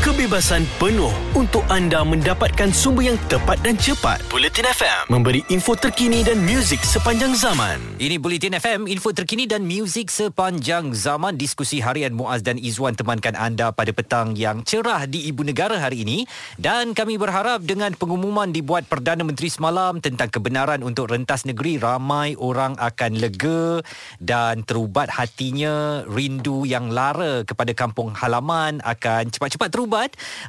kebebasan penuh untuk anda mendapatkan sumber yang tepat dan cepat. Bulletin FM memberi info terkini dan muzik sepanjang zaman. Ini Bulletin FM, info terkini dan muzik sepanjang zaman. Diskusi harian Muaz dan Izwan temankan anda pada petang yang cerah di Ibu Negara hari ini. Dan kami berharap dengan pengumuman dibuat Perdana Menteri semalam tentang kebenaran untuk rentas negeri, ramai orang akan lega dan terubat hatinya rindu yang lara kepada kampung halaman akan cepat-cepat terubat.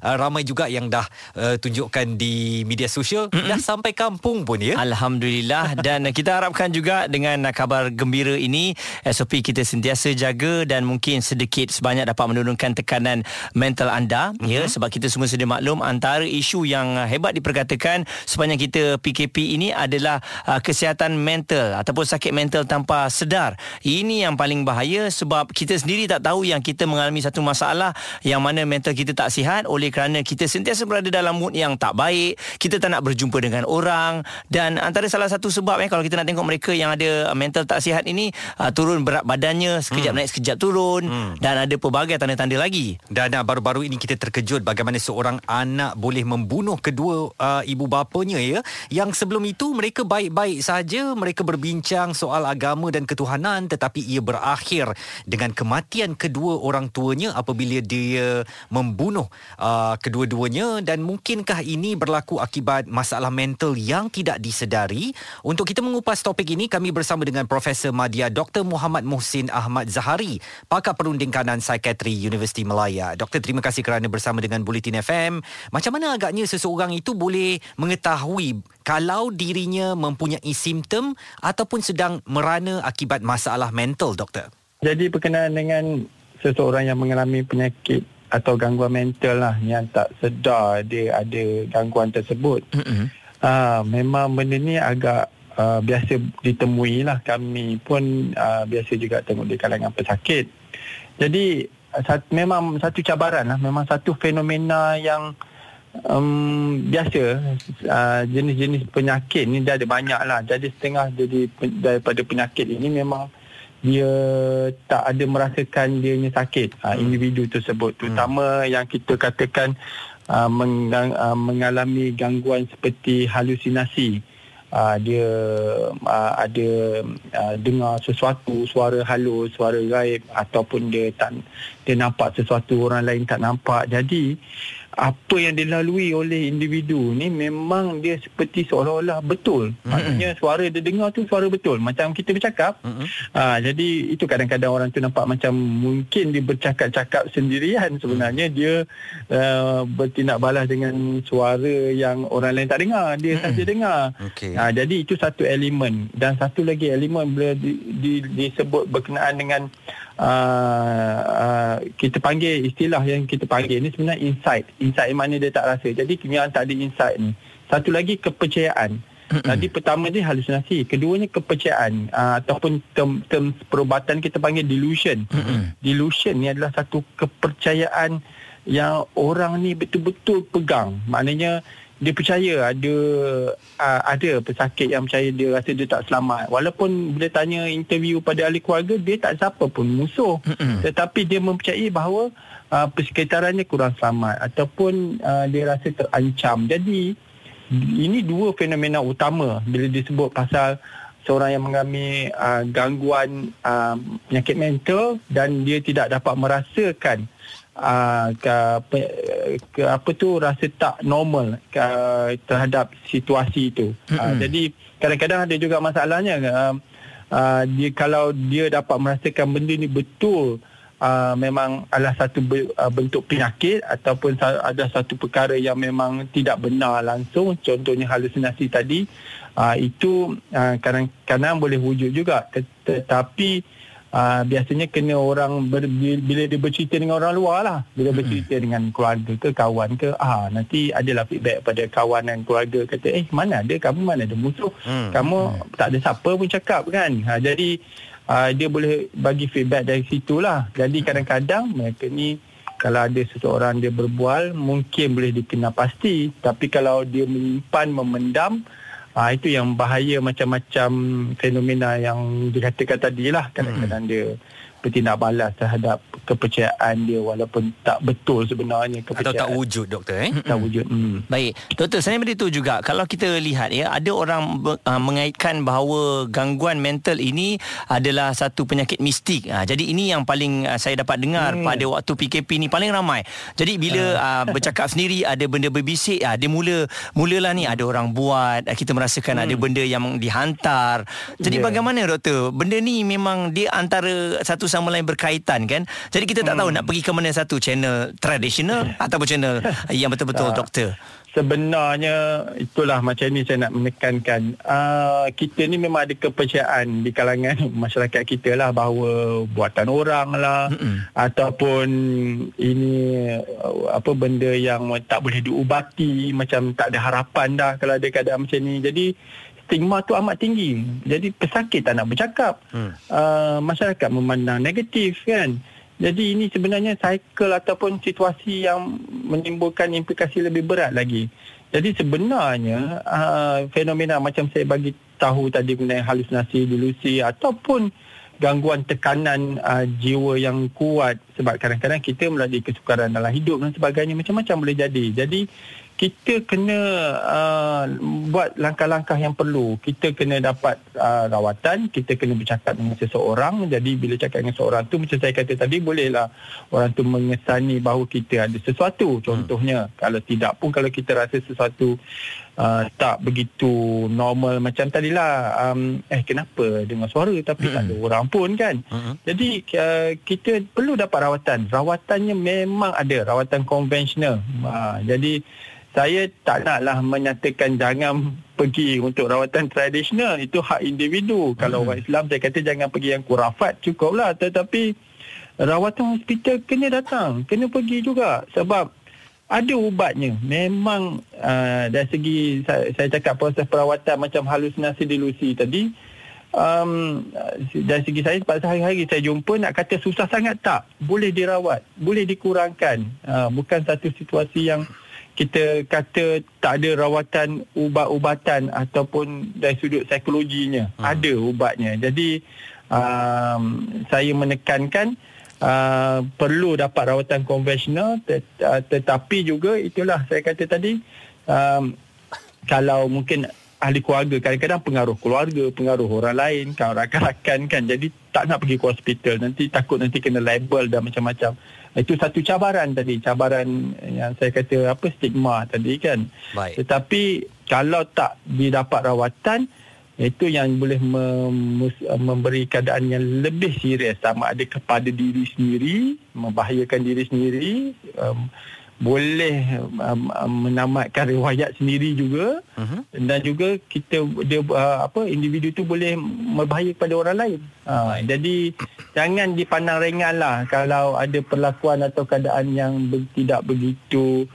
Uh, ramai juga yang dah uh, tunjukkan di media sosial mm-hmm. dah sampai kampung pun ya. Alhamdulillah dan kita harapkan juga dengan kabar gembira ini SOP kita sentiasa jaga dan mungkin sedikit sebanyak dapat menurunkan tekanan mental anda mm-hmm. ya sebab kita semua sedia maklum antara isu yang hebat diperkatakan sepanjang kita PKP ini adalah uh, kesihatan mental ataupun sakit mental tanpa sedar. Ini yang paling bahaya sebab kita sendiri tak tahu yang kita mengalami satu masalah yang mana mental kita tak sihat oleh kerana kita sentiasa berada dalam mood yang tak baik kita tak nak berjumpa dengan orang dan antara salah satu sebab eh kalau kita nak tengok mereka yang ada uh, mental tak sihat ini uh, turun berat badannya sekejap hmm. naik sekejap turun hmm. dan ada pelbagai tanda-tanda lagi dan uh, baru-baru ini kita terkejut bagaimana seorang anak boleh membunuh kedua uh, ibu bapanya ya yang sebelum itu mereka baik-baik saja mereka berbincang soal agama dan ketuhanan tetapi ia berakhir dengan kematian kedua orang tuanya apabila dia membunuh uh, kedua-duanya dan mungkinkah ini berlaku akibat masalah mental yang tidak disedari? Untuk kita mengupas topik ini kami bersama dengan Profesor Madya Dr. Muhammad Muhsin Ahmad Zahari pakar perunding kanan psikiatri Universiti Melaya. Doktor terima kasih kerana bersama dengan Bulletin FM macam mana agaknya seseorang itu boleh mengetahui kalau dirinya mempunyai simptom ataupun sedang merana akibat masalah mental doktor? Jadi berkenaan dengan seseorang yang mengalami penyakit atau gangguan mental lah yang tak sedar dia ada gangguan tersebut. Mm-hmm. Uh, memang benda ni agak uh, biasa ditemui lah kami pun uh, biasa juga tengok di kalangan pesakit. Jadi sat, memang satu cabaran lah, memang satu fenomena yang um, biasa uh, jenis-jenis penyakit ni dah ada banyak lah. Jadi setengah jadi daripada penyakit ini memang dia tak ada merasakan dia sakit uh, individu tersebut. Terutama hmm. yang kita katakan uh, menggang, uh, mengalami gangguan seperti halusinasi. Uh, dia uh, ada uh, dengar sesuatu suara halus suara gaib ataupun dia tak dia nampak sesuatu orang lain tak nampak. Jadi apa yang dilalui oleh individu ni memang dia seperti seolah-olah betul. Mm-hmm. Suara dia dengar tu suara betul. Macam kita bercakap. Mm-hmm. Uh, jadi itu kadang-kadang orang tu nampak macam mungkin dia bercakap-cakap sendirian. Sebenarnya mm-hmm. dia uh, bertindak balas dengan suara yang orang lain tak dengar. Dia mm-hmm. saja dengar. Okay. Uh, jadi itu satu elemen. Dan satu lagi elemen bila di, di, disebut berkenaan dengan uh, uh, kita panggil istilah yang kita panggil ni sebenarnya insight. Insight mana dia tak rasa. Jadi kenyataan tak ada insight ni. Satu lagi kepercayaan. Jadi pertama ni halusinasi, keduanya kepercayaan uh, ataupun term, term perubatan kita panggil delusion. delusion ni adalah satu kepercayaan yang orang ni betul-betul pegang. Maknanya dia percaya ada uh, ada pesakit yang percaya dia rasa dia tak selamat. Walaupun bila tanya interview pada ahli keluarga dia tak siapa pun musuh. Tetapi dia mempercayai bahawa uh, persekitarannya kurang selamat ataupun uh, dia rasa terancam. Jadi ini dua fenomena utama bila disebut pasal seorang yang mengalami uh, gangguan uh, penyakit mental dan dia tidak dapat merasakan uh, ke, ke apa tu rasa tak normal ke, terhadap situasi itu. Mm-hmm. Uh, jadi kadang-kadang ada juga masalahnya uh, uh, dia kalau dia dapat merasakan benda ni betul uh, memang adalah satu uh, bentuk penyakit ataupun ada satu perkara yang memang tidak benar langsung contohnya halusinasi tadi uh, itu uh, kadang-kadang boleh wujud juga tetapi uh, biasanya kena orang ber, bila dia bercerita dengan orang luar lah. Bila bercerita mm-hmm. dengan keluarga ke kawan ke ah nanti adalah feedback pada kawan dan keluarga. Kata eh mana ada? Kamu mana ada musuh? Mm-hmm. kamu mm-hmm. tak ada siapa pun cakap kan? Ha, jadi uh, dia boleh bagi feedback dari situlah jadi kadang-kadang mereka ni kalau ada seseorang dia berbual mungkin boleh dikenal pasti. Tapi kalau dia menyimpan memendam Ha, itu yang bahaya macam-macam fenomena yang dikatakan tadi lah kadang-kadang hmm. dia bertindak balas terhadap kepercayaan dia walaupun tak betul sebenarnya kepercayaan. Atau tak wujud doktor eh? Tak wujud. Hmm. Baik, doktor saya beritahu juga kalau kita lihat ya ada orang uh, mengaitkan bahawa gangguan mental ini adalah satu penyakit mistik. Uh, jadi ini yang paling uh, saya dapat dengar hmm. pada waktu PKP ni paling ramai. Jadi bila uh, bercakap sendiri ada benda berbisik, uh, dia mula mulalah ni ada orang buat, uh, kita merasakan hmm. ada benda yang dihantar. Jadi yeah. bagaimana doktor? Benda ni memang dia antara satu sama lain berkaitan kan? Jadi kita tak hmm. tahu nak pergi ke mana satu channel tradisional ataupun channel yang betul-betul doktor. Sebenarnya itulah macam ni saya nak menekankan. Uh, kita ni memang ada kepercayaan di kalangan masyarakat kita lah bahawa buatan orang lah Mm-mm. ataupun ini uh, apa benda yang tak boleh diubati macam tak ada harapan dah kalau ada keadaan macam ni. Jadi stigma tu amat tinggi. Jadi pesakit tak nak bercakap. Hmm. Uh, masyarakat memandang negatif kan. Jadi ini sebenarnya cycle ataupun situasi yang menimbulkan implikasi lebih berat lagi. Jadi sebenarnya uh, fenomena macam saya bagi tahu tadi mengenai halusinasi, delusi ataupun gangguan tekanan uh, jiwa yang kuat sebab kadang-kadang kita melalui kesukaran dalam hidup dan sebagainya macam-macam boleh jadi. Jadi kita kena uh, buat langkah-langkah yang perlu. Kita kena dapat uh, rawatan, kita kena bercakap dengan seseorang. Jadi bila cakap dengan seorang tu macam saya kata tadi bolehlah orang tu mengesani bahawa kita ada sesuatu. Contohnya hmm. kalau tidak pun kalau kita rasa sesuatu uh, tak begitu normal macam tadilah um, eh kenapa dengar suara tapi hmm. tak ada orang pun kan. Hmm. Jadi uh, kita perlu dapat rawatan. Rawatannya memang ada, rawatan konvensional. Uh, jadi saya tak naklah menyatakan jangan pergi untuk rawatan tradisional. Itu hak individu. Kalau hmm. orang Islam saya kata jangan pergi yang kurafat cukuplah. Tetapi rawatan hospital kena datang kena pergi juga. Sebab ada ubatnya. Memang uh, dari segi saya, saya cakap proses perawatan macam halusinasi delusi tadi um, dari segi saya pada hari-hari saya jumpa nak kata susah sangat tak. Boleh dirawat boleh dikurangkan. Uh, bukan satu situasi yang kita kata tak ada rawatan ubat-ubatan ataupun dari sudut psikologinya. Hmm. ada ubatnya. Jadi um, saya menekankan uh, perlu dapat rawatan konvensional tet- uh, tetapi juga itulah saya kata tadi um, kalau mungkin ahli keluarga kadang-kadang pengaruh keluarga pengaruh orang lain kan rakan-rakan kan. Jadi tak nak pergi ke hospital nanti takut nanti kena label dan macam-macam itu satu cabaran tadi cabaran yang saya kata apa stigma tadi kan Baik. tetapi kalau tak didapat rawatan itu yang boleh mem- memberi keadaan yang lebih serius sama ada kepada diri sendiri membahayakan diri sendiri um, boleh um, um, menamatkan riwayat sendiri juga uh-huh. dan juga kita dia uh, apa individu tu boleh berbahaya kepada orang lain. Uh, jadi jangan dipandang ringan lah kalau ada perlakuan atau keadaan yang tidak begitu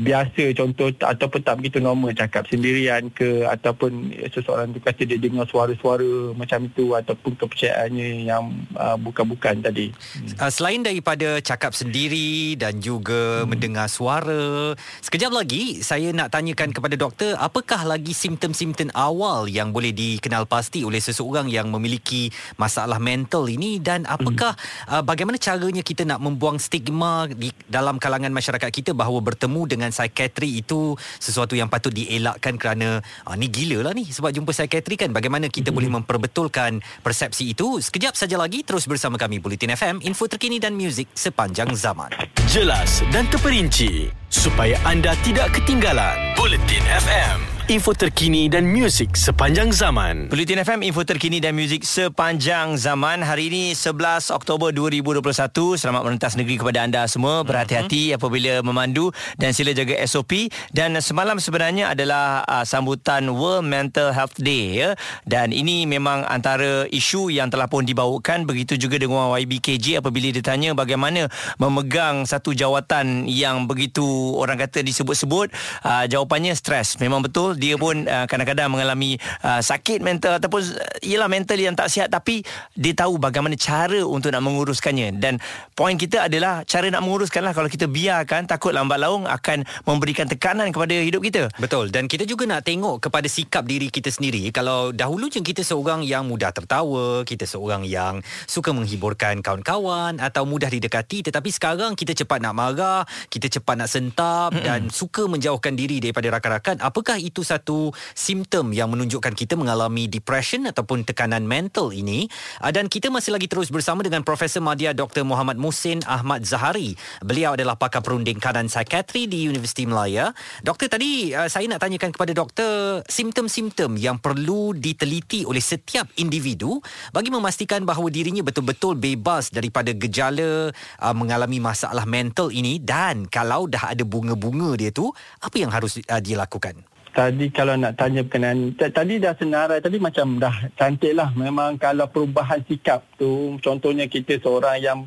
biasa contoh ataupun tak begitu normal cakap sendirian ke ataupun seseorang tu kata dia dengar suara-suara macam itu ataupun kepercayaannya yang uh, bukan-bukan tadi. Hmm. Uh, selain daripada cakap sendiri dan juga hmm. mendengar suara, sekejap lagi saya nak tanyakan kepada doktor apakah lagi simptom-simptom awal yang boleh dikenal pasti oleh seseorang yang memiliki masalah mental ini dan apakah hmm. uh, bagaimana caranya kita nak membuang stigma di dalam kalangan masyarakat kita bahawa bertemu dengan dengan psikiatri itu sesuatu yang patut dielakkan kerana ah, ni gila lah ni. Sebab jumpa psikiatri kan bagaimana kita mm-hmm. boleh memperbetulkan persepsi itu. Sekejap saja lagi terus bersama kami Bulletin FM info terkini dan muzik sepanjang zaman. Jelas dan terperinci supaya anda tidak ketinggalan Bulletin FM info terkini dan muzik sepanjang zaman. Bulletin FM, info terkini dan muzik sepanjang zaman. Hari ini 11 Oktober 2021. Selamat merentas negeri kepada anda semua. Berhati-hati uh-huh. apabila memandu dan sila jaga SOP. Dan semalam sebenarnya adalah uh, sambutan World Mental Health Day. Ya. Dan ini memang antara isu yang telah pun dibawakan. Begitu juga dengan YBKJ apabila ditanya bagaimana memegang satu jawatan yang begitu orang kata disebut-sebut. Uh, jawapannya stres. Memang betul dia pun uh, kadang-kadang mengalami uh, sakit mental ataupun uh, ialah mental yang tak sihat tapi dia tahu bagaimana cara untuk nak menguruskannya dan poin kita adalah cara nak menguruskanlah kalau kita biarkan takut lambat laun akan memberikan tekanan kepada hidup kita. Betul dan kita juga nak tengok kepada sikap diri kita sendiri kalau dahulunya kita seorang yang mudah tertawa, kita seorang yang suka menghiburkan kawan-kawan atau mudah didekati tetapi sekarang kita cepat nak marah, kita cepat nak sentap mm-hmm. dan suka menjauhkan diri daripada rakan-rakan. Apakah itu satu simptom yang menunjukkan kita mengalami depression ataupun tekanan mental ini? Ah, dan kita masih lagi terus bersama dengan Profesor Madya Dr. Muhammad Musin Ahmad Zahari. Beliau adalah pakar perunding kanan psikiatri di Universiti Melaya. Doktor tadi ah, saya nak tanyakan kepada doktor simptom-simptom yang perlu diteliti oleh setiap individu bagi memastikan bahawa dirinya betul-betul bebas daripada gejala uh, mengalami masalah mental ini dan kalau dah ada bunga-bunga dia tu apa yang harus uh, dia lakukan Tadi kalau nak tanya berkenaan Tadi dah senarai Tadi macam dah cantik lah. Memang kalau perubahan sikap tu Contohnya kita seorang yang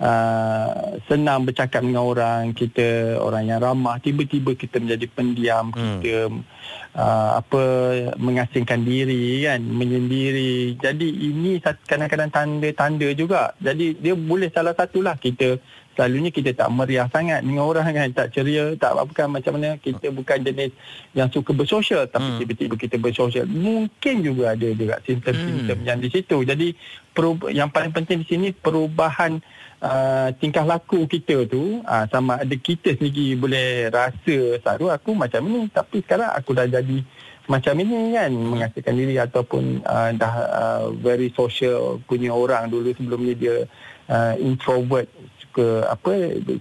uh, Senang bercakap dengan orang Kita orang yang ramah Tiba-tiba kita menjadi pendiam hmm. Kita uh, apa Mengasingkan diri kan Menyendiri. Jadi ini kadang-kadang tanda-tanda juga. Jadi dia boleh salah satulah Kita selalunya kita tak meriah sangat dengan orang kan tak ceria tak apa kan macam mana kita bukan jenis yang suka bersosial tapi hmm. tiba-tiba kita bersosial. Mungkin juga ada juga simptom-simptom hmm. yang di situ. Jadi yang paling penting di sini perubahan uh, tingkah laku kita tu uh, sama ada kita sendiri boleh rasa selalu aku macam ni tapi sekarang aku dah jadi macam ini kan? Mengasihkan diri ataupun uh, dah uh, very social punya orang dulu sebelum ni dia uh, introvert suka apa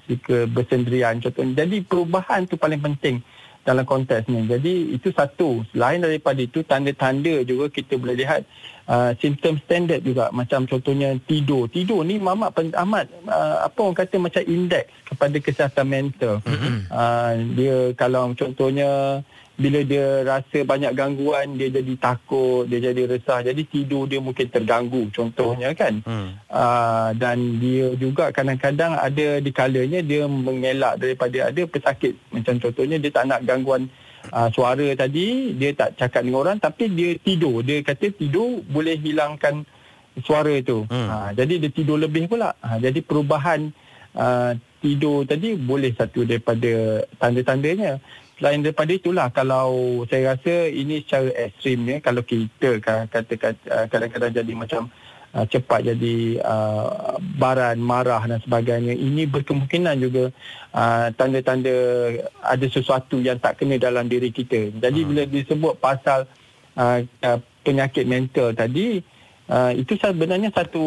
suka bersendirian. Contohnya jadi perubahan tu paling penting dalam konteks ni. Jadi itu satu. Selain daripada itu tanda-tanda juga kita boleh lihat uh, simptom standard juga. Macam contohnya tidur. Tidur ni mamak amat uh, apa orang kata macam indeks kepada kesihatan mental. Mm-hmm. uh, dia kalau contohnya bila dia rasa banyak gangguan dia jadi takut dia jadi resah. Jadi tidur dia mungkin terganggu contohnya kan. Hmm. uh, dan dia juga kadang-kadang ada di kalanya dia mengelak daripada ada pesakit. Macam contohnya dia tak nak gangguan uh, suara tadi dia tak cakap dengan orang tapi dia tidur. Dia kata tidur boleh hilangkan suara itu hmm. uh, jadi dia tidur lebih pula. Uh, jadi perubahan uh, tidur tadi boleh satu daripada tanda-tandanya Selain daripada itulah kalau saya rasa ini secara ekstrim ya kalau kita kata uh, kadang-kadang jadi macam uh, cepat jadi uh, baran marah dan sebagainya ini berkemungkinan juga uh, tanda-tanda ada sesuatu yang tak kena dalam diri kita. Jadi hmm. bila disebut pasal uh, uh, penyakit mental tadi Uh, itu sebenarnya satu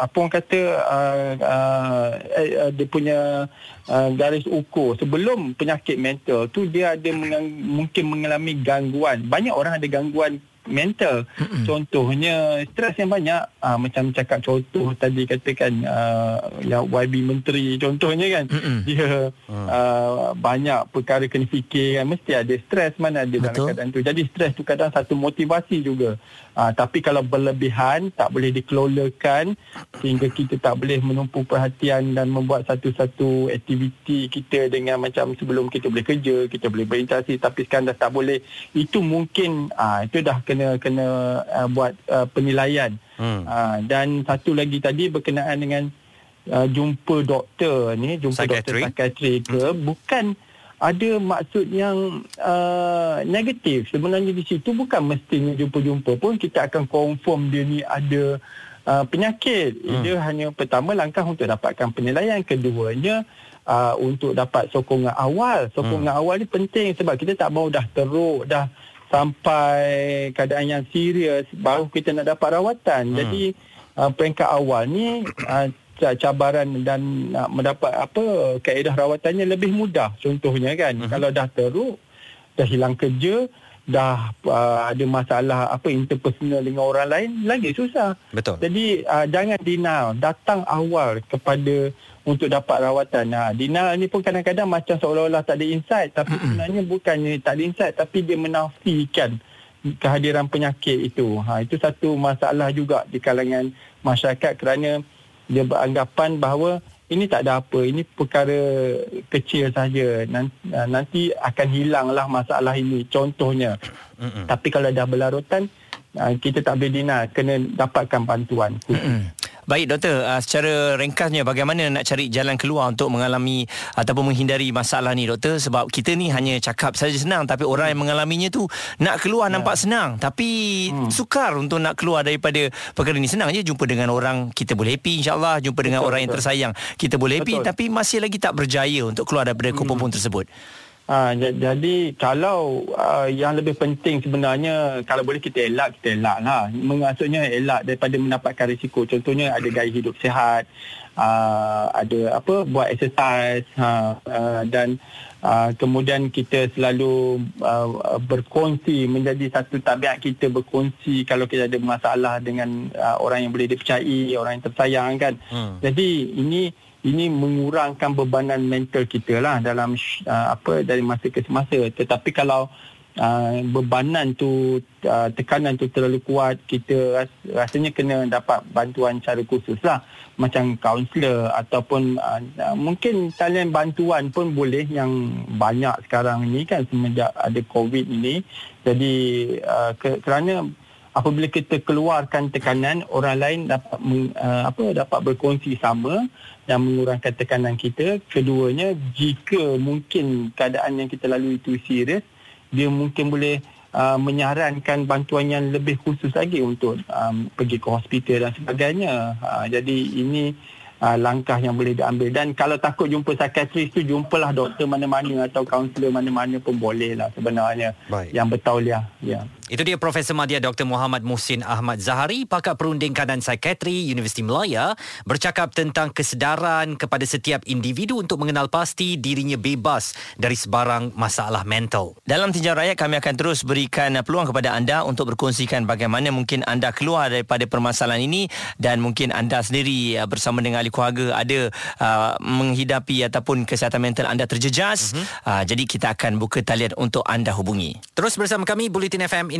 apa orang kata uh, uh, uh, dia punya uh, garis ukur. Sebelum penyakit mental tu dia ada mengang- mungkin mengalami gangguan. Banyak orang ada gangguan mental mm-hmm. contohnya stres yang banyak uh, macam cakap contoh tadi katakan uh, yang YB menteri contohnya kan mm-hmm. dia uh, banyak perkara kena fikir kan mesti ada stres mana ada Betul. dalam keadaan tu jadi stres tu kadang satu motivasi juga uh, tapi kalau berlebihan tak boleh dikelolakan sehingga kita tak boleh menumpu perhatian dan membuat satu-satu aktiviti kita dengan macam sebelum kita boleh kerja kita boleh berinteraksi tapi sekarang dah tak boleh itu mungkin uh, itu dah kena kena uh, buat uh, penilaian. Hmm. Uh, dan satu lagi tadi berkenaan dengan uh, jumpa doktor ni, jumpa doktor psikiatri ke hmm. bukan ada maksud yang uh, negatif. Sebenarnya di situ bukan mestinya jumpa-jumpa pun kita akan confirm dia ni ada uh, penyakit. Hmm. Dia hanya pertama langkah untuk dapatkan penilaian, keduanya uh, untuk dapat sokongan awal. Sokongan hmm. awal ni penting sebab kita tak mahu dah teruk, dah sampai keadaan yang serius baru kita nak dapat rawatan. Hmm. Jadi uh, peringkat awal ni uh, cabaran dan nak mendapat apa kaedah rawatannya lebih mudah. Contohnya kan hmm. kalau dah teruk, dah hilang kerja, dah uh, ada masalah apa interpersonal dengan orang lain lagi susah. Betul. Jadi uh, jangan denial, datang awal kepada untuk dapat rawatan. Ha, Dina ni pun kadang-kadang macam seolah-olah tak ada insight tapi Mm-mm. sebenarnya bukannya tak ada insight tapi dia menafikan kehadiran penyakit itu. Ha, itu satu masalah juga di kalangan masyarakat kerana dia beranggapan bahawa ini tak ada apa ini perkara kecil saja nanti, nanti akan hilanglah masalah ini contohnya Mm-mm. tapi kalau dah berlarutan uh, kita tak boleh dina kena dapatkan bantuan Baik doktor, uh, secara ringkasnya bagaimana nak cari jalan keluar untuk mengalami ataupun menghindari masalah ni doktor sebab kita ni hanya cakap saja senang tapi orang yang mengalaminya tu nak keluar ya. nampak senang tapi hmm. sukar untuk nak keluar daripada perkara ni senang je jumpa dengan orang kita boleh happy insyaallah jumpa dengan betul, orang betul. yang tersayang kita boleh happy betul. tapi masih lagi tak berjaya untuk keluar daripada hmm. tersebut. Ha, jadi kalau uh, yang lebih penting sebenarnya kalau boleh kita elak kita elak lah maksudnya elak daripada mendapatkan risiko. Contohnya ada gaya hidup sihat uh, ada apa buat exercise ha, uh, dan uh, kemudian kita selalu uh, berkongsi menjadi satu tabiat kita berkongsi kalau kita ada masalah dengan uh, orang yang boleh dipercayai orang yang tersayang kan. Hmm. jadi ini ini mengurangkan bebanan mental kita lah dalam uh, apa dari masa ke semasa. Tetapi kalau uh, bebanan tu uh, tekanan tu terlalu kuat kita ras, rasanya kena dapat bantuan cara khusus lah. Macam kaunselor ataupun uh, uh, mungkin talian bantuan pun boleh yang banyak sekarang ni kan semenjak ada covid ini jadi uh, ke, kerana apabila kita keluarkan tekanan orang lain dapat uh, apa dapat berkongsi sama dan mengurangkan tekanan kita. Keduanya jika mungkin keadaan yang kita lalui itu serius dia mungkin boleh uh, menyarankan bantuan yang lebih khusus lagi untuk um, pergi ke hospital dan sebagainya. Uh, jadi ini uh, langkah yang boleh diambil. Dan kalau takut jumpa psikiatris tu jumpalah doktor mana-mana atau kaunselor mana-mana pun boleh lah sebenarnya Baik. yang bertauliah. Ya itu dia Profesor Madya Dr. Muhammad Muhsin Ahmad Zahari, pakar perunding kanan psikiatri Universiti Melaya, bercakap tentang kesedaran kepada setiap individu untuk mengenal pasti dirinya bebas dari sebarang masalah mental. Dalam tinjau rakyat, kami akan terus berikan peluang kepada anda untuk berkongsikan bagaimana mungkin anda keluar daripada permasalahan ini dan mungkin anda sendiri uh, bersama dengan ahli keluarga ada uh, menghidapi ataupun kesihatan mental anda terjejas. Uh-huh. Uh, jadi kita akan buka talian untuk anda hubungi. Terus bersama kami, Bulletin FM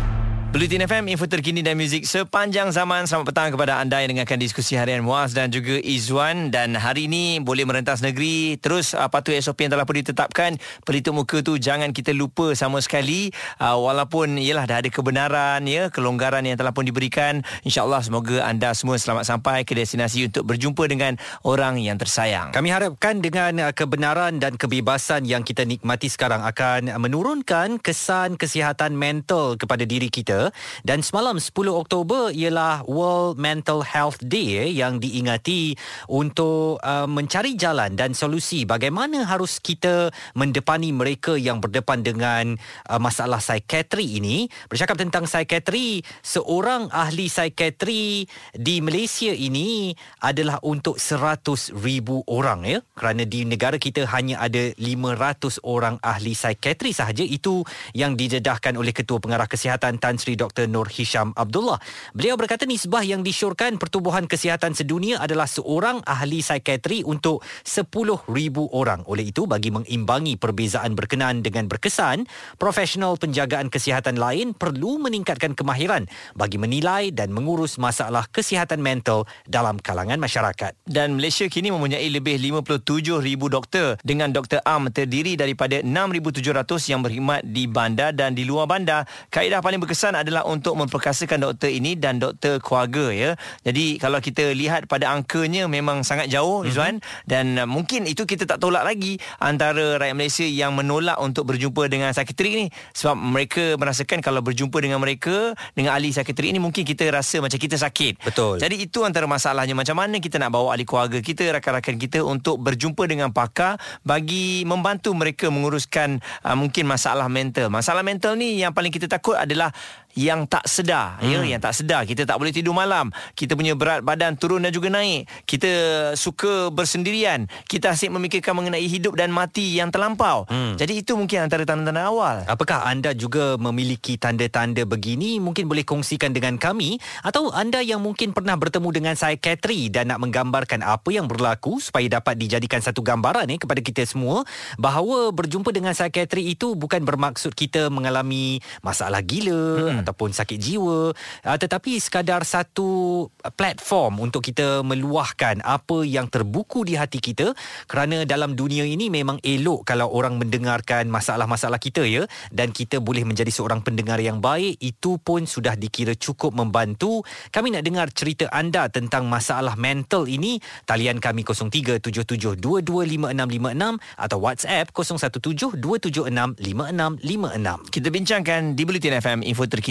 Bulletin FM, info terkini dan muzik sepanjang zaman. Selamat petang kepada anda yang dengarkan diskusi harian Muaz dan juga Izwan. Dan hari ini boleh merentas negeri. Terus apa tu SOP yang telah pun ditetapkan. Pelitup muka tu jangan kita lupa sama sekali. Uh, walaupun ialah dah ada kebenaran, ya kelonggaran yang telah pun diberikan. InsyaAllah semoga anda semua selamat sampai ke destinasi untuk berjumpa dengan orang yang tersayang. Kami harapkan dengan uh, kebenaran dan kebebasan yang kita nikmati sekarang akan menurunkan kesan kesihatan mental kepada diri kita dan semalam 10 Oktober ialah World Mental Health Day eh, yang diingati untuk uh, mencari jalan dan solusi bagaimana harus kita mendepani mereka yang berdepan dengan uh, masalah psikiatri ini. Bercakap tentang psikiatri seorang ahli psikiatri di Malaysia ini adalah untuk 100 ribu orang ya. Kerana di negara kita hanya ada 500 orang ahli psikiatri sahaja. Itu yang didedahkan oleh Ketua Pengarah Kesihatan Tan Sri Dr. Nur Hisham Abdullah. Beliau berkata nisbah yang disyorkan Pertubuhan Kesihatan Sedunia adalah seorang ahli psikiatri untuk 10,000 orang. Oleh itu, bagi mengimbangi perbezaan berkenaan dengan berkesan, profesional penjagaan kesihatan lain perlu meningkatkan kemahiran bagi menilai dan mengurus masalah kesihatan mental dalam kalangan masyarakat. Dan Malaysia kini mempunyai lebih 57,000 doktor dengan Dr. Am terdiri daripada 6,700 yang berkhidmat di bandar dan di luar bandar. Kaedah paling berkesan adalah untuk memperkasakan doktor ini dan doktor keluarga ya. Jadi kalau kita lihat pada angkanya memang sangat jauh mm-hmm. dan uh, mungkin itu kita tak tolak lagi antara rakyat Malaysia yang menolak untuk berjumpa dengan psikiatri ni sebab mereka merasakan kalau berjumpa dengan mereka dengan ahli psikiatri ini mungkin kita rasa macam kita sakit. Betul. Jadi itu antara masalahnya macam mana kita nak bawa ahli keluarga kita rakan-rakan kita untuk berjumpa dengan pakar bagi membantu mereka menguruskan uh, mungkin masalah mental. Masalah mental ni yang paling kita takut adalah yang tak sedar. Hmm. ya yang tak sedar. Kita tak boleh tidur malam. Kita punya berat badan turun dan juga naik. Kita suka bersendirian. Kita asyik memikirkan mengenai hidup dan mati yang terlampau. Hmm. jadi itu mungkin antara tanda-tanda awal. Apakah anda juga memiliki tanda-tanda begini? Mungkin boleh kongsikan dengan kami. Atau anda yang mungkin pernah bertemu dengan psikiatri dan nak menggambarkan apa yang berlaku supaya dapat dijadikan satu gambaran eh kepada kita semua bahawa berjumpa dengan psikiatri itu bukan bermaksud kita mengalami masalah gila hmm. Ataupun sakit jiwa. Uh, tetapi sekadar satu platform untuk kita meluahkan apa yang terbuku di hati kita kerana dalam dunia ini memang elok kalau orang mendengarkan masalah-masalah kita ya. Dan kita boleh menjadi seorang pendengar yang baik itu pun sudah dikira cukup membantu. Kami nak dengar cerita anda tentang masalah mental ini. Talian kami 0377225656 atau WhatsApp 0172765656 kita bincangkan di Bulletin FM info terkini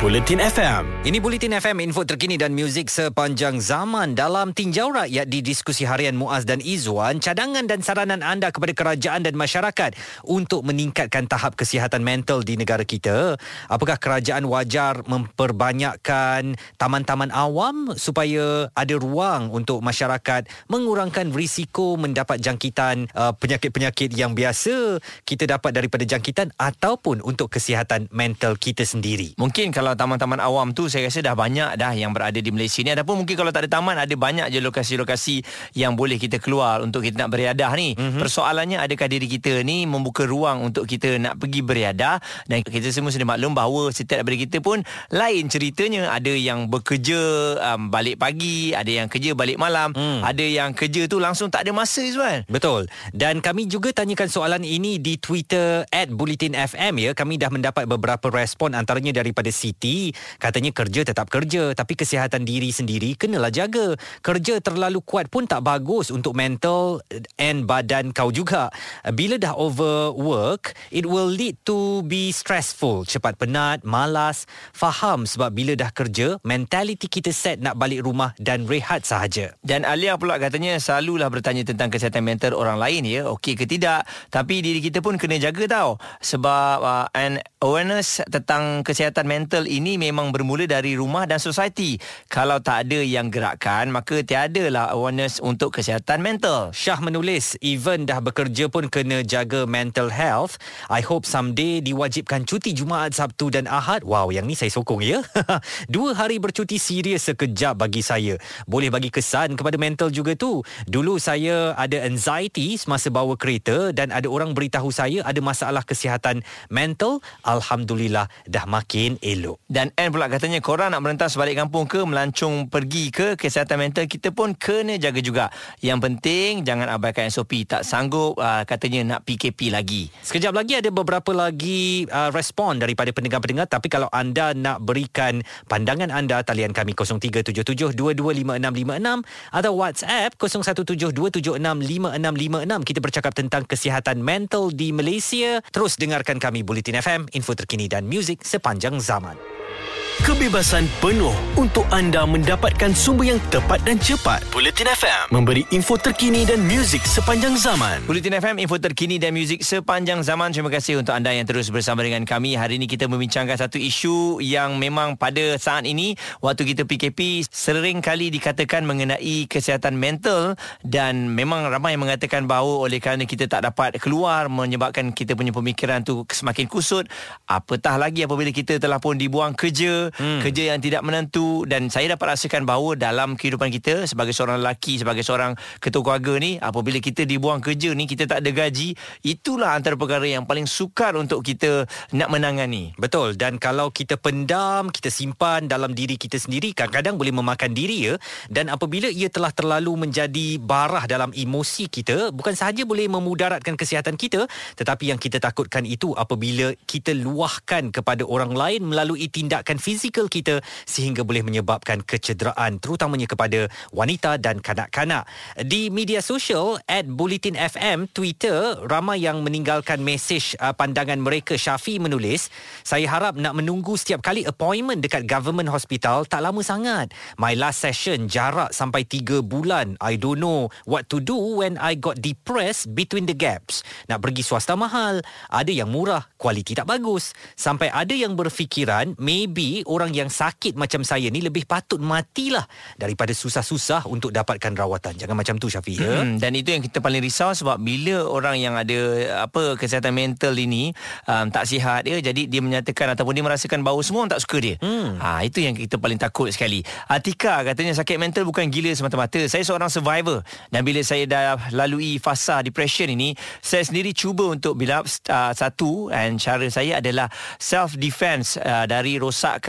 Bulletin FM. Ini Bulletin FM, info terkini dan muzik sepanjang zaman. Dalam tinjau rakyat di diskusi harian Muaz dan Izzuan, cadangan dan saranan anda kepada kerajaan dan masyarakat untuk meningkatkan tahap kesihatan mental di negara kita. Apakah kerajaan wajar memperbanyakkan taman-taman awam supaya ada ruang untuk masyarakat mengurangkan risiko mendapat jangkitan uh, penyakit-penyakit yang biasa kita dapat daripada jangkitan ataupun untuk kesihatan mental kita sendiri? Mungkin kalau kalau taman-taman awam tu saya rasa dah banyak dah yang berada di Malaysia ni ataupun mungkin kalau tak ada taman ada banyak je lokasi-lokasi yang boleh kita keluar untuk kita nak beriadah ni. Mm-hmm. Persoalannya adakah diri kita ni membuka ruang untuk kita nak pergi beriadah dan kita semua sudah maklum bahawa setiap daripada kita pun lain ceritanya ada yang bekerja um, balik pagi, ada yang kerja balik malam, mm. ada yang kerja tu langsung tak ada masa Izwan. Betul. Dan kami juga tanyakan soalan ini di Twitter @bulletinfm ya. Kami dah mendapat beberapa respon antaranya daripada Siti cuti katanya kerja tetap kerja tapi kesihatan diri sendiri kenalah jaga. Kerja terlalu kuat pun tak bagus untuk mental and badan kau juga. Bila dah overwork it will lead to be stressful. Cepat penat malas. Faham sebab bila dah kerja mentality kita set nak balik rumah dan rehat sahaja. Dan Alia pula katanya selalulah bertanya tentang kesihatan mental orang lain ya. Okey ke tidak? Tapi diri kita pun kena jaga tau. Sebab uh, an awareness tentang kesihatan mental ini memang bermula dari rumah dan society. Kalau tak ada yang gerakkan, maka tiadalah awareness untuk kesihatan mental. Syah menulis, even dah bekerja pun kena jaga mental health. I hope someday diwajibkan cuti Jumaat, Sabtu dan Ahad. Wow, yang ni saya sokong ya. Dua hari bercuti serius sekejap bagi saya. Boleh bagi kesan kepada mental juga tu. Dulu saya ada anxiety semasa bawa kereta dan ada orang beritahu saya ada masalah kesihatan mental. Alhamdulillah dah makin elok. Dan N pula katanya korang nak merentas balik kampung ke melancong pergi ke kesihatan mental kita pun kena jaga juga. Yang penting jangan abaikan SOP tak sanggup uh, katanya nak PKP lagi. Sekejap lagi ada beberapa lagi uh, respon daripada pendengar-pendengar tapi kalau anda nak berikan pandangan anda talian kami 0377225656 atau WhatsApp 0172765656 kita bercakap tentang kesihatan mental di Malaysia. Terus dengarkan kami Bulletin FM, info terkini dan muzik sepanjang zaman. Thank you. Kebebasan penuh untuk anda mendapatkan sumber yang tepat dan cepat. Bulletin FM memberi info terkini dan muzik sepanjang zaman. Bulletin FM, info terkini dan muzik sepanjang zaman. Terima kasih untuk anda yang terus bersama dengan kami. Hari ini kita membincangkan satu isu yang memang pada saat ini, waktu kita PKP, sering kali dikatakan mengenai kesihatan mental dan memang ramai yang mengatakan bahawa oleh kerana kita tak dapat keluar menyebabkan kita punya pemikiran tu semakin kusut. Apatah lagi apabila kita telah pun dibuang kerja, hmm. kerja yang tidak menentu dan saya dapat rasakan bahawa dalam kehidupan kita sebagai seorang lelaki sebagai seorang ketua keluarga ni apabila kita dibuang kerja ni kita tak ada gaji itulah antara perkara yang paling sukar untuk kita nak menangani. Betul. Dan kalau kita pendam kita simpan dalam diri kita sendiri kadang-kadang boleh memakan diri ya. Dan apabila ia telah terlalu menjadi barah dalam emosi kita bukan sahaja boleh memudaratkan kesihatan kita tetapi yang kita takutkan itu apabila kita luahkan kepada orang lain melalui tindakan fizik fizikal kita sehingga boleh menyebabkan kecederaan terutamanya kepada wanita dan kanak-kanak. Di media sosial at Bulletin FM Twitter ramai yang meninggalkan mesej uh, pandangan mereka Syafi menulis saya harap nak menunggu setiap kali appointment dekat government hospital tak lama sangat. My last session jarak sampai 3 bulan. I don't know what to do when I got depressed between the gaps. Nak pergi swasta mahal, ada yang murah, kualiti tak bagus. Sampai ada yang berfikiran maybe orang yang sakit macam saya ni lebih patut matilah daripada susah-susah untuk dapatkan rawatan. Jangan macam tu Syafi ya. Hmm, dan itu yang kita paling risau sebab bila orang yang ada apa kesihatan mental ini um, tak sihat ya jadi dia menyatakan ataupun dia merasakan bau semua orang tak suka dia. Hmm. Ha itu yang kita paling takut sekali. Atika katanya sakit mental bukan gila semata-mata. Saya seorang survivor dan bila saya dah lalui fasa depression ini saya sendiri cuba untuk build up uh, satu dan cara saya adalah self defense uh, dari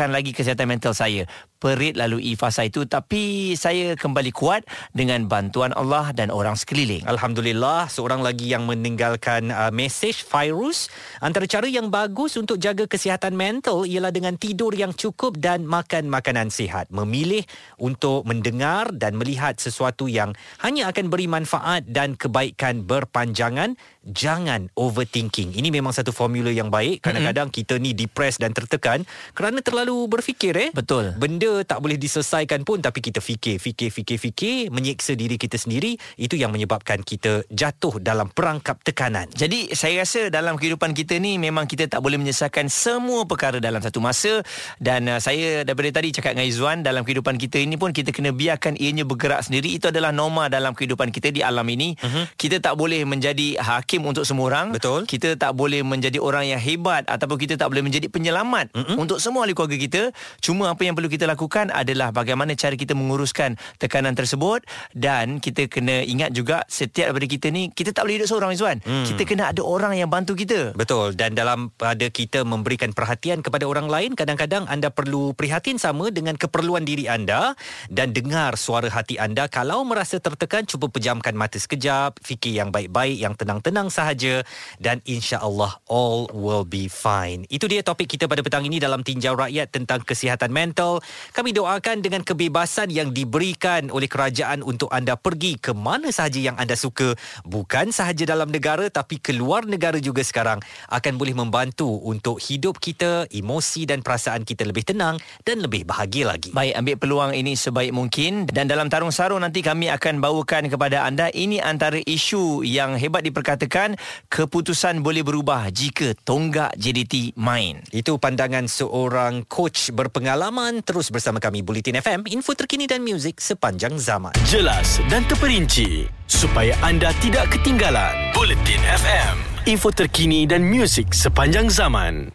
rosakkan lagi kesihatan mental saya perit lalui fasa itu tapi saya kembali kuat dengan bantuan Allah dan orang sekeliling. Alhamdulillah seorang lagi yang meninggalkan uh, message virus antara cara yang bagus untuk jaga kesihatan mental ialah dengan tidur yang cukup dan makan makanan sihat. Memilih untuk mendengar dan melihat sesuatu yang hanya akan beri manfaat dan kebaikan berpanjangan jangan overthinking. Ini memang satu formula yang baik. Kadang-kadang kita ni depressed dan tertekan kerana terlalu berfikir eh. Betul. Benda tak boleh diselesaikan pun tapi kita fikir, fikir, fikir, fikir, menyiksa diri kita sendiri, itu yang menyebabkan kita jatuh dalam perangkap tekanan. Jadi saya rasa dalam kehidupan kita ni memang kita tak boleh menyelesaikan semua perkara dalam satu masa dan uh, saya daripada tadi cakap dengan Izzuan dalam kehidupan kita ini pun kita kena biarkan ianya bergerak sendiri. Itu adalah norma dalam kehidupan kita di alam ini. Uh-huh. Kita tak boleh menjadi hakim untuk semua orang. Betul. Kita tak boleh menjadi orang yang hebat ataupun kita tak boleh menjadi penyelamat uh-huh. untuk semua ahli keluarga kita. Cuma apa yang perlu kita lakukan adalah bagaimana cara kita menguruskan tekanan tersebut dan kita kena ingat juga setiap daripada kita ni kita tak boleh hidup seorang Izwan. Hmm. Kita kena ada orang yang bantu kita. Betul dan dalam pada kita memberikan perhatian kepada orang lain kadang-kadang anda perlu prihatin sama dengan keperluan diri anda dan dengar suara hati anda kalau merasa tertekan cuba pejamkan mata sekejap fikir yang baik-baik yang tenang-tenang sahaja dan insya-Allah all will be fine. Itu dia topik kita pada petang ini dalam tinjau rakyat tentang kesihatan mental. Kami doakan dengan kebebasan yang diberikan oleh kerajaan untuk anda pergi ke mana sahaja yang anda suka. Bukan sahaja dalam negara tapi keluar negara juga sekarang. Akan boleh membantu untuk hidup kita emosi dan perasaan kita lebih tenang dan lebih bahagia lagi. Baik, ambil peluang ini sebaik mungkin. Dan dalam tarung sarung nanti kami akan bawakan kepada anda ini antara isu yang hebat diperkatakan keputusan boleh berubah jika tonggak JDT main. itu pandangan seorang coach berpengalaman terus bersama kami Bulletin FM info terkini dan muzik sepanjang zaman Jelas dan terperinci supaya anda tidak ketinggalan. Bulletin FM, info terkini dan muzik sepanjang zaman.